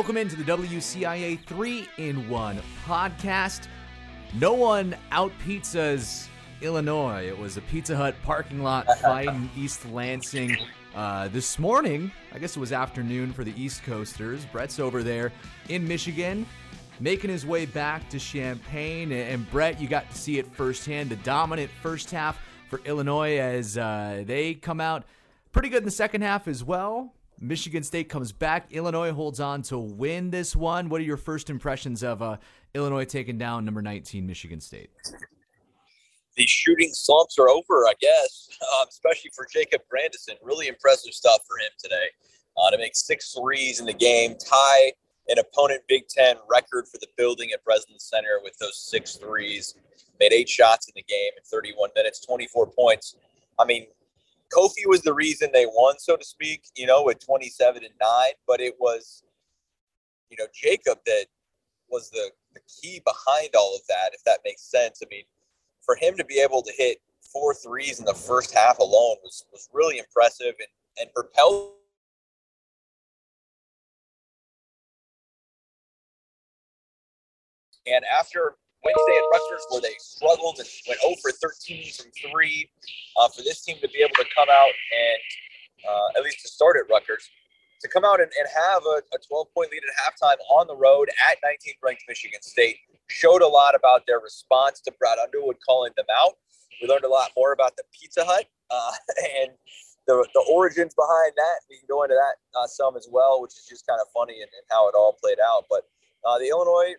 Welcome into the WCIA 3 in 1 podcast. No one out pizzas Illinois. It was a Pizza Hut parking lot fight in East Lansing. Uh, this morning, I guess it was afternoon for the East Coasters. Brett's over there in Michigan, making his way back to Champaign. And Brett, you got to see it firsthand. The dominant first half for Illinois as uh, they come out pretty good in the second half as well. Michigan State comes back. Illinois holds on to win this one. What are your first impressions of uh, Illinois taking down number 19 Michigan State? The shooting slumps are over, I guess, um, especially for Jacob Grandison. Really impressive stuff for him today. Uh, to make six threes in the game, tie an opponent Big Ten record for the building at Breslin Center with those six threes. Made eight shots in the game in 31 minutes, 24 points. I mean, Kofi was the reason they won, so to speak, you know, at 27 and 9, but it was, you know, Jacob that was the, the key behind all of that, if that makes sense. I mean, for him to be able to hit four threes in the first half alone was, was really impressive and, and propelled And after Wednesday at Rutgers, where they struggled and went 0 for 13 from three, uh, for this team to be able to come out and uh, at least to start at Rutgers, to come out and, and have a, a 12 point lead at halftime on the road at 19th ranked Michigan State showed a lot about their response to Brad Underwood calling them out. We learned a lot more about the Pizza Hut uh, and the, the origins behind that. We can go into that uh, some as well, which is just kind of funny and, and how it all played out. But uh, the Illinois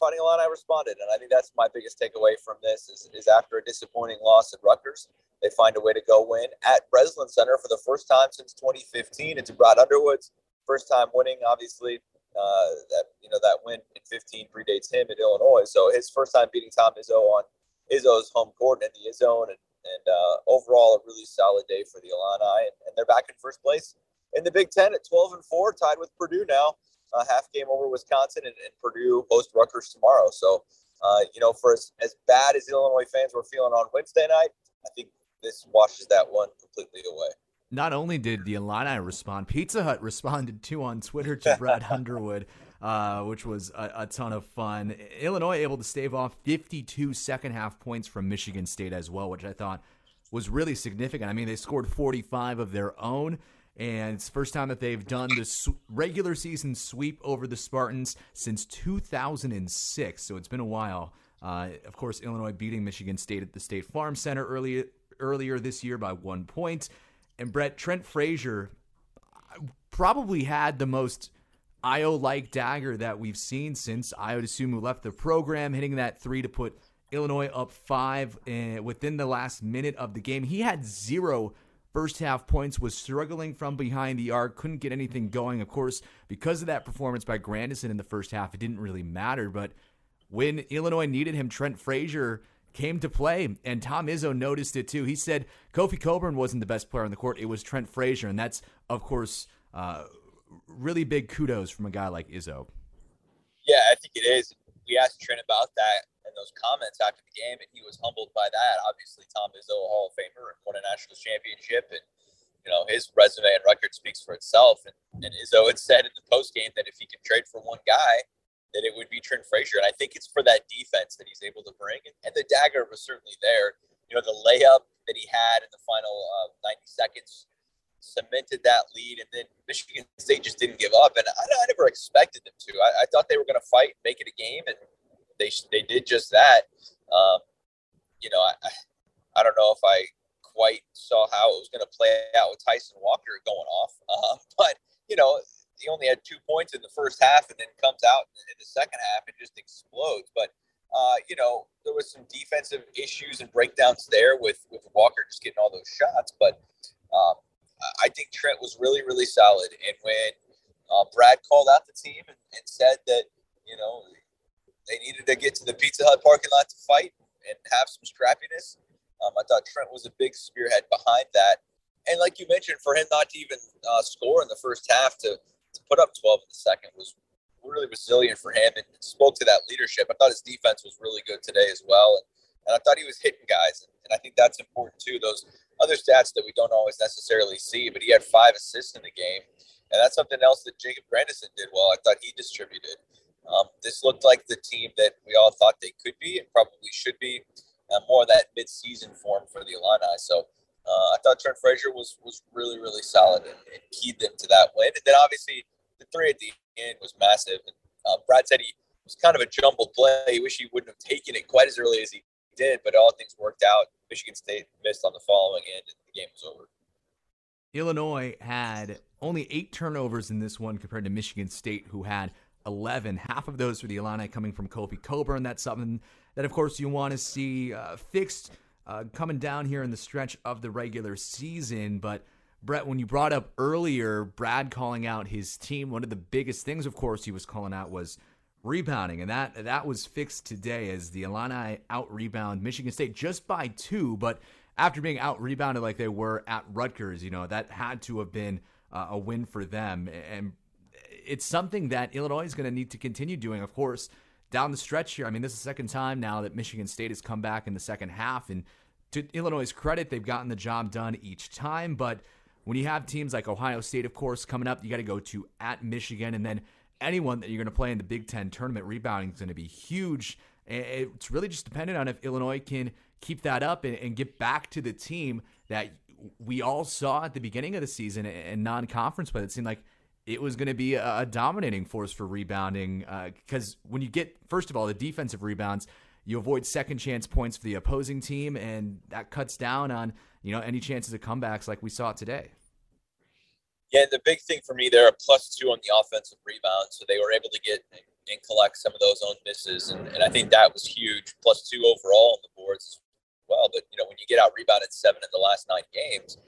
Fighting Illini responded, and I think that's my biggest takeaway from this is, is after a disappointing loss at Rutgers, they find a way to go win at Breslin Center for the first time since 2015. It's Brad Underwood's first time winning, obviously. Uh, that you know that win in 15 predates him in Illinois, so his first time beating Tom Izzo on Izzo's home court in the Izzone, and, and uh, overall a really solid day for the Illini, and, and they're back in first place in the Big Ten at 12 and four, tied with Purdue now uh, half game over Wisconsin, and, and Purdue host Rutgers tomorrow. So, uh, you know, for as, as bad as Illinois fans were feeling on Wednesday night, I think this washes that one completely away. Not only did the Illini respond, Pizza Hut responded too on Twitter to Brad Underwood. Uh, which was a, a, ton of fun. Illinois able to stave off 52 second half points from Michigan State as well, which I thought was really significant. I mean, they scored 45 of their own and it's the first time that they've done the regular season sweep over the Spartans since 2006. So it's been a while. Uh, of course, Illinois beating Michigan State at the State Farm Center earlier earlier this year by one point. And Brett Trent Frazier probably had the most Ayo like dagger that we've seen since Ayo Dosunmu left the program, hitting that three to put Illinois up five uh, within the last minute of the game. He had zero first half points, was struggling from behind the arc, couldn't get anything going. Of course, because of that performance by Grandison in the first half, it didn't really matter. But when Illinois needed him, Trent Frazier came to play, and Tom Izzo noticed it too. He said Kofi Cockburn wasn't the best player on the court; it was Trent Frazier, and that's of course uh, really big kudos from a guy like Izzo. Yeah, I think it is. We asked Trent about that and those comments after the game, and he was humbled by that. Obviously, Tom Izzo, a Hall of Famer, and won a national championship, and you know his resume and record speaks for itself. And, and Izzo had said in the post game that if he could trade for one guy, that it would be Trent Frazier. And I think it's for that defense that he's able to bring, and, and the dagger was certainly there. You know, the layup that he had in the final uh, 90 seconds cemented that lead, and then Michigan State just didn't give up. And I, I never expected them to. I, I thought they were going to fight, and make it a game, and they they did just that. Um, you know, I I don't know if I quite saw how it was going to play out with Tyson Walker going off, um, but you know, he only had two points in the first half, and then comes out in the second half and just explodes. But uh, you know, there was some defensive issues and breakdowns there with with Walker just getting all those shots. But um, I think Trent was really, really solid. And when uh, Brad called out the team and, and, said that, you know, they needed to get to the Pizza Hut parking lot to fight and have some scrappiness. Um, I thought Trent was a big spearhead behind that. And like you mentioned, for him not to even uh, score in the first half to, to put up 12 in the second was really resilient for him and spoke to that leadership. I thought his defense was really good today as well. And, and I thought he was hitting guys. And, I think that's important too. Those other stats that we don't always necessarily see, but he had five assists in the game. and that's something else that Jacob Grandison did well. I thought he distributed. Um, this looked like the team that we all thought they could be and probably should be. Uh, more that mid-season form for the Illini. So uh, I thought Trent Frazier was was really really solid and, and, keyed them to that win. And then obviously the three at the end was massive. And uh, Brad said he was kind of a jumbled play. He wish he wouldn't have taken it quite as early as he did, but all things worked out. Michigan State missed on the following end, and the game was over. Illinois had only eight turnovers in this one compared to Michigan State, who had 11. Half of those for the Illini coming from Kofi Cockburn. That's something that, of course, you want to see uh, fixed uh, coming down here in the stretch of the regular season. But, Brett, when you brought up earlier Brad calling out his team, one of the biggest things, of course, he was calling out was rebounding, and that that was fixed today as the Illini out rebound Michigan State just by two, but after being out rebounded like they were at Rutgers, you know that had to have been uh, a win for them, and it's something that Illinois is going to need to continue doing, of course. Down the stretch here, I mean, this is the second time now that Michigan State has come back in the second half, and to Illinois' credit, they've gotten the job done each time. But when you have teams like Ohio State, of course, coming up, you got to go to at Michigan, and then anyone that you're going to play in the Big Ten tournament rebounding is going to be huge. It's really just dependent on if Illinois can keep that up and, and get back to the team that we all saw at the beginning of the season in non-conference but it seemed like it was going to be a, dominating force for rebounding because uh, when you get first of all the defensive rebounds you avoid second chance points for the opposing team and that cuts down on you know any chances of comebacks like we saw today yeah, the big thing for me, they're a plus two on the offensive rebound, so they were able to get and collect some of those own misses, and, and I think that was huge. Plus two overall on the boards as well. But you know, when you get out rebounded seven in the last nine games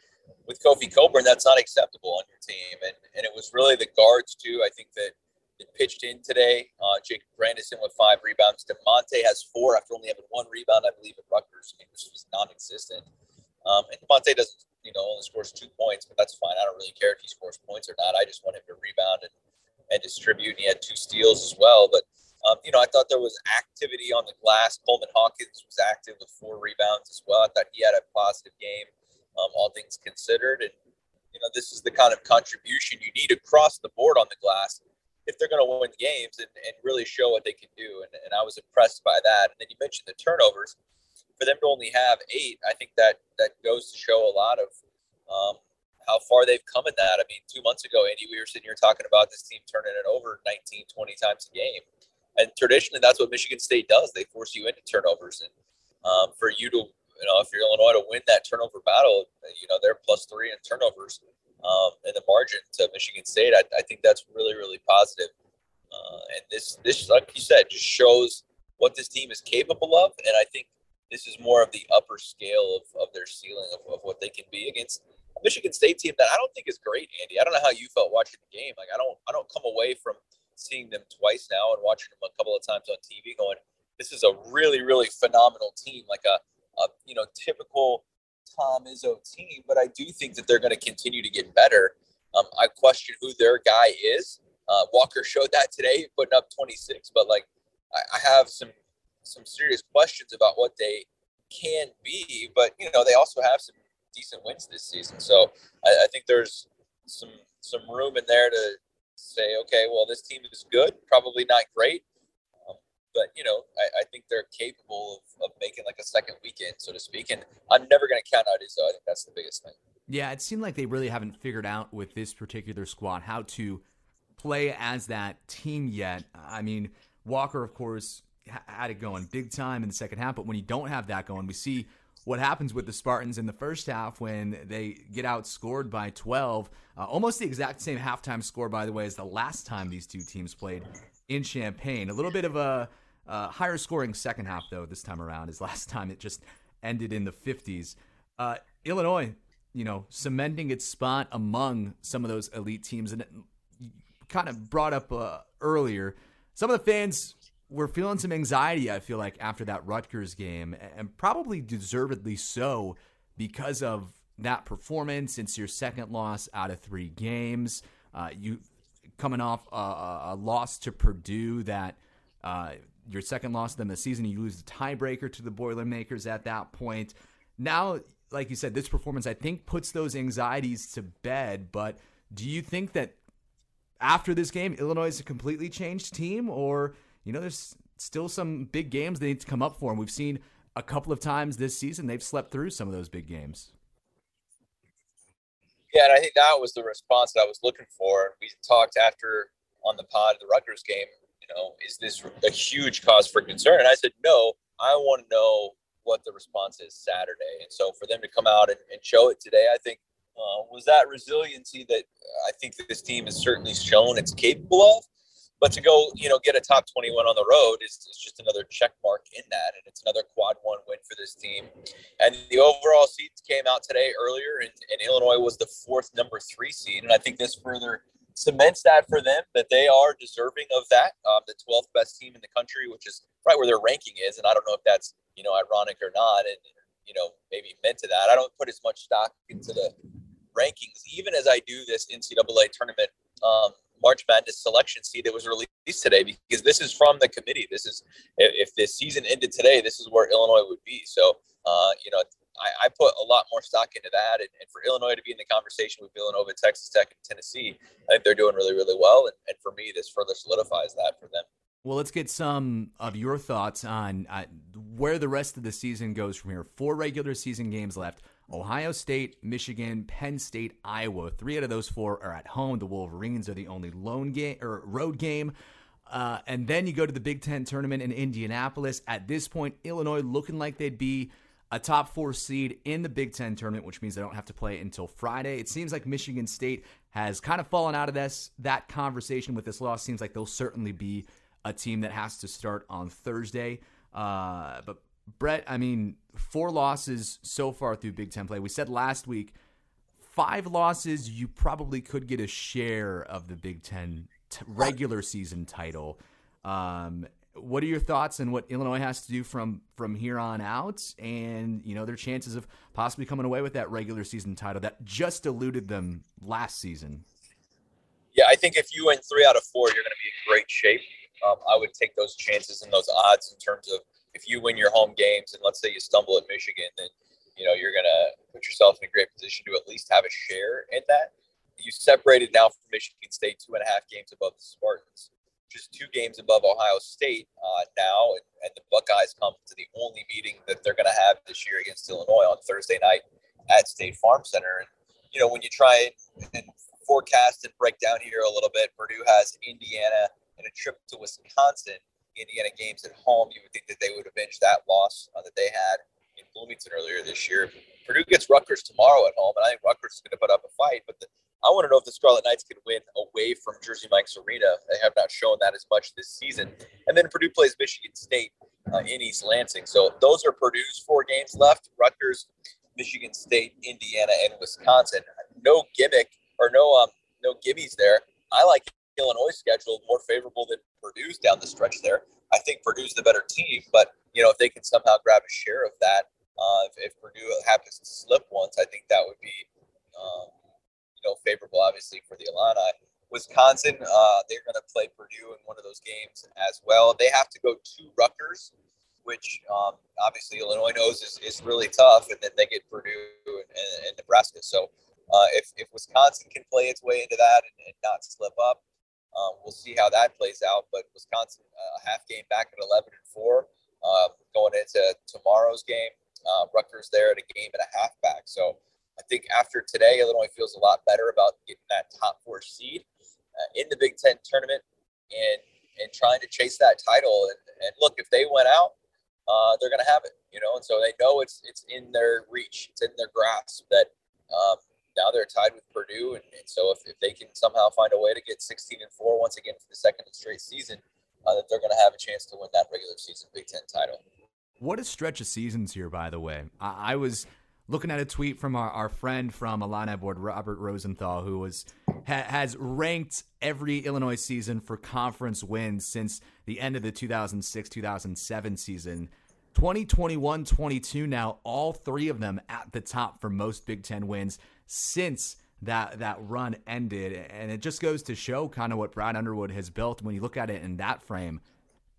with Kofi Cockburn, that's not acceptable on your team. And and it was really the guards too. I think that it pitched in today. Uh, Jake Grandison with five rebounds. Da'Monte has four after only having one rebound, I believe, at Rutgers, which was non-existent. Um, and Da'Monte doesn't you know, only scores two points, but that's fine. I don't really care if he scores points or not. I just want him to rebound and, and distribute. And he had two steals as well. But, um, you know, I thought there was activity on the glass. Coleman Hawkins was active with four rebounds as well. I thought he had a positive game, um, all things considered. And, you know, this is the kind of contribution you need across the board on the glass if they're going to win games and, and really show what they can do. And, and I was impressed by that. And then you mentioned the turnovers for them to only have eight, I think that that goes to show a lot of um, how far they've come in that. I mean, two months ago, Andy, we were sitting here talking about this team turning it over 19, 20 times a game. And traditionally, that's what Michigan State does. They force you into turnovers. And um, for you to, you know, if you're Illinois to win that turnover battle, you know, they're plus three in turnovers um, in the margin to Michigan State. I, I think that's really, really positive. Uh, and this, this, like you said, just shows what this team is capable of. And I think this is more of the upper scale of, of their ceiling of, of what they can be against a Michigan State team that I don't think is great, Andy. I don't know how you felt watching the game. Like I don't I don't come away from seeing them twice now and watching them a couple of times on TV going, this is a really, really phenomenal team, like a, a you know, typical Tom Izzo team. But I do think that they're going to continue to get better. Um, I question who their guy is. Uh, Walker showed that today, putting up 26. But like, I, I have some some serious questions about what they can be. But you know, they also have some decent wins this season, so I, I think there's some some room in there to say, okay, well, this team is good, probably not great, um, but you know, I, I, think they're capable of, of making like a second weekend, so to speak. And I'm never going to count out Izzo. I think that's the biggest thing. Yeah, it seemed like they really haven't figured out with this particular squad how to play as that team yet. I mean, Walker, of course, had it going big time in the second half. But when you don't have that going, we see what happens with the Spartans in the first half when they get outscored by 12. Uh, almost the exact same halftime score, by the way, as the last time these two teams played in Champaign. A little bit of a uh, higher scoring second half, though, this time around, as last time it just ended in the 50s. Uh, Illinois, you know, cementing its spot among some of those elite teams. And kind of brought up uh, earlier, some of the fans we're feeling some anxiety, I feel like, after that Rutgers game, and probably deservedly so because of that performance. It's your second loss out of three games. Uh, you coming off a, a, loss to Purdue that uh, your second loss to them this season. You lose the tiebreaker to the Boilermakers at that point. Now, like you said, this performance I think puts those anxieties to bed. But do you think that after this game, Illinois is a completely changed team, or you know, there's still some big games they need to come up for, and we've seen a couple of times this season they've slept through some of those big games. Yeah, and I think that was the response that I was looking for. We talked after on the pod the Rutgers game. You know, is this a huge cause for concern? And I said, no. I want to know what the response is Saturday. And so for them to come out and, and show it today, I think uh, was that resiliency that I think this team has certainly shown it's capable of. But to go, you know, get a top 21 on the road is, is just another check mark in that. And it's another quad one win for this team. And the overall seeds came out today earlier, and, and Illinois was the fourth number three seed. And I think this further cements that for them that they are deserving of that. Um, the 12th best team in the country, which is right where their ranking is. And I don't know if that's, you know, ironic or not. And, you know, maybe meant to that. I don't put as much stock into the rankings, even as I do this NCAA tournament um, March Madness selection seed that was released today, because this is from the committee. This is if the season ended today, this is where Illinois would be. So, uh, you know, I, I, put a lot more stock into that, and, and, for Illinois to be in the conversation with Villanova, Texas Tech, and Tennessee, I think they're doing really, really well. And, and for me, this further solidifies that for them. Well, let's get some of your thoughts on uh, where the rest of the season goes from here. Four regular season games left. Ohio State, Michigan, Penn State, Iowa. Three out of those four are at home. The Wolverines are the only lone game or road game. Uh, and then you go to the Big Ten tournament in Indianapolis. At this point, Illinois looking like they'd be a top four seed in the Big Ten tournament, which means they don't have to play until Friday. It seems like Michigan State has kind of fallen out of this that conversation with this loss. Seems like they'll certainly be a team that has to start on Thursday. Uh, but Brett, I mean, four losses so far through Big Ten play. We said last week, five losses, you probably could get a share of the Big Ten t- regular season title. Um, what are your thoughts on what Illinois has to do from from here on out, and you know their chances of possibly coming away with that regular season title that just eluded them last season? Yeah, I think if you win three out of four, you're going to be in great shape. Um, I would take those chances and those odds in terms of if you win your home games and let's say you stumble at Michigan, then you know you're gonna put yourself in a great position to at least have a share in that. You separated now from Michigan State two and a half games above the Spartans, just two games above Ohio State uh, now, and, and the Buckeyes come to the only meeting that they're gonna have this year against Illinois on Thursday night at State Farm Center. And you know when you try and forecast and break down here a little bit, Purdue has Indiana and a trip to Wisconsin Indiana games at home, you would think that they would avenge that loss uh, that they had in Bloomington earlier this year. Purdue gets Rutgers tomorrow at home, and I think Rutgers is going to put up a fight. But the, I want to know if the Scarlet Knights can win away from Jersey Mike's Arena. They have not shown that as much this season. And then Purdue plays Michigan State uh, in East Lansing. So those are Purdue's four games left. Rutgers, Michigan State, Indiana, and Wisconsin. No gimmick or no um no gimmies there. I like Illinois schedule more favorable than Purdue's down the stretch there. I think Purdue's the better team, but you know if they can somehow grab a share of that, uh, if, if, Purdue happens to slip once, I think that would be um, you know favorable, obviously for the Illini. Wisconsin, uh, they're going to play Purdue in one of those games as well. They have to go to Rutgers, which um, obviously Illinois knows is, is really tough, and then they get Purdue and, and, and Nebraska. So uh, if, if Wisconsin can play its way into that and, and not slip up, um, we'll see how that plays out. But Wisconsin, uh, half game back at 11 and four, um, going into tomorrow's game. Uh, Rutgers there at a game and a half back. So I think after today, Illinois feels a lot better about getting that top four seed uh, in the Big Ten tournament and and trying to chase that title. And, and look, if they went out, uh, they're going to have it, you know. And so they know it's it's in their reach, it's in their grasp that um, now they're tied with Purdue, and, and so if, if they can somehow find a way to get 16 and four once again for the second straight season, uh, that they're going to have a chance to win that regular season Big Ten title. What a stretch of seasons here, by the way. I, I was looking at a tweet from our, our friend from Illini board, Robert Rosenthal, who was ha, has ranked every Illinois season for conference wins since the end of the 2006-2007 season. 2021 22 now, all three of them at the top for most Big Ten wins since that that run ended. And it just goes to show kind of what Brad Underwood has built when you look at it in that frame.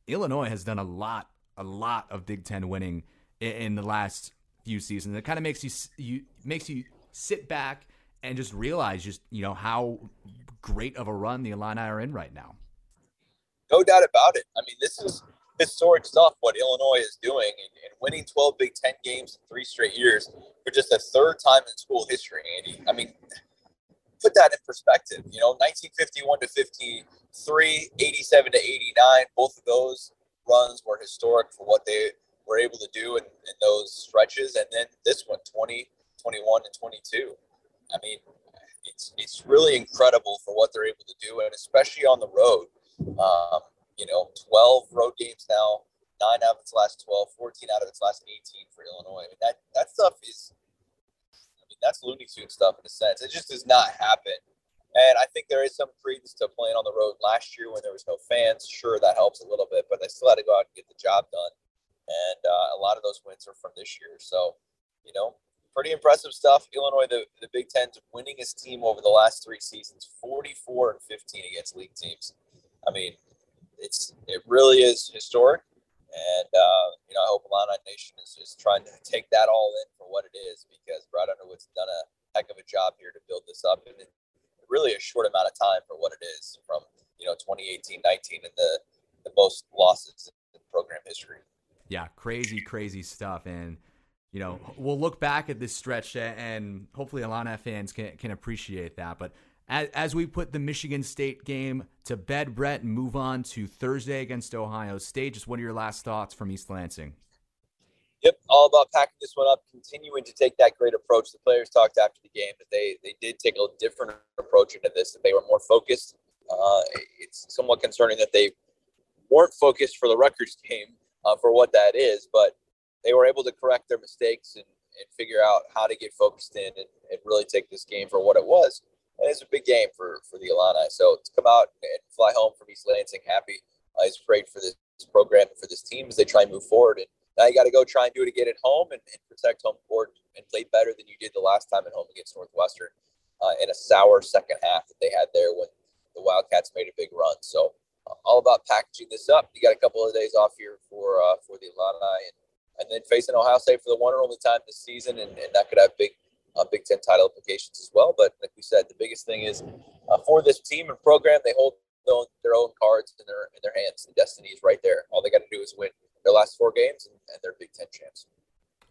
Illinois has done a lot, a lot of Big Ten winning in, in the last few seasons. It kind of makes you you makes you sit back and just realize just you know how great of a run the Illini are in right now. No doubt about it. I mean, this is historic stuff what Illinois is doing and, and, winning 12 Big Ten games in three straight years for just the third time in school history, Andy. I mean, put that in perspective. You know, 1951 to 53, 87 to 89, both of those runs were historic for what they were able to do in, in those stretches. And then this one, 20, 21, and 22. I mean, it's, it's really incredible for what they're able to do, and especially on the road. Um, you know, 12 road games now, nine out of its last 12, 14 out of its last 18 for Illinois. I mean, that, that stuff is, I mean, that's Looney Tune stuff in a sense. It just does not happen. And I think there is some credence to playing on the road last year when there was no fans. Sure, that helps a little bit, but they still had to go out and get the job done. And uh, a lot of those wins are from this year. So, you know, pretty impressive stuff. Illinois, the, the Big Ten's winningest team over the last three seasons, 44 and 15 against league teams. I mean, it's it really is historic, and uh, you know I hope Illini Nation is just trying to take that all in for what it is because Brad Underwood's done a heck of a job here to build this up. In really a short amount of time for what it is from you know 2018 19 and the the most losses in program history. Yeah, crazy, crazy stuff, and you know we'll look back at this stretch and hopefully Illini fans can can appreciate that, but as, as we put the Michigan State game to bed, Brett, and move on to Thursday against Ohio State, just what are your last thoughts from East Lansing? Yep, all about packing this one up, continuing to take that great approach. The players talked after the game that they they did take a different approach into this, that they were more focused. Uh, it's somewhat concerning that they weren't focused for the Rutgers game uh, for what that is, but they were able to correct their mistakes and, and figure out how to get focused in and, and really take this game for what it was and it's a big game for for the Illini. So to come out and fly home from East Lansing happy uh, is great for this program and for this team as they try and move forward. And now you got to go try and do it again at home and, and, protect home court and play better than you did the last time at home against Northwestern uh, in a sour second half that they had there when the Wildcats made a big run. So uh, all about packaging this up. You got a couple of days off here for uh, for the Illini and and then facing Ohio State for the one and only time this season, and, and that could have big uh, Big Ten title implications as well. But like we said, the biggest thing is uh, for this team and program, they hold their own, their own cards in their in their hands. The destiny is right there. All they got to do is win their last four games, and, and they're Big Ten champs.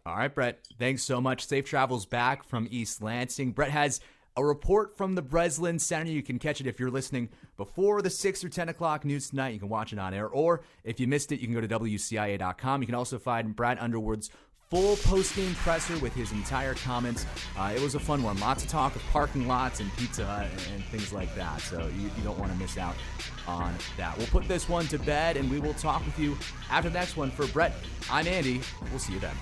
All right, Brett. Thanks so much. Safe travels back from East Lansing. Brett has a report from the Breslin Center. You can catch it if you're listening before the 6 or 10 o'clock news tonight. You can watch it on air. Or if you missed it, you can go to WCIA.com. You can also find Brad Underwood's full post-game presser with his entire comments. Uh, it was a fun one. Lots of talk of parking lots and Pizza Hut and, and things like that. So you, you don't want to miss out on that. We'll put this one to bed and we will talk with you after the next one. For Brett, I'm Andy. We'll see you then.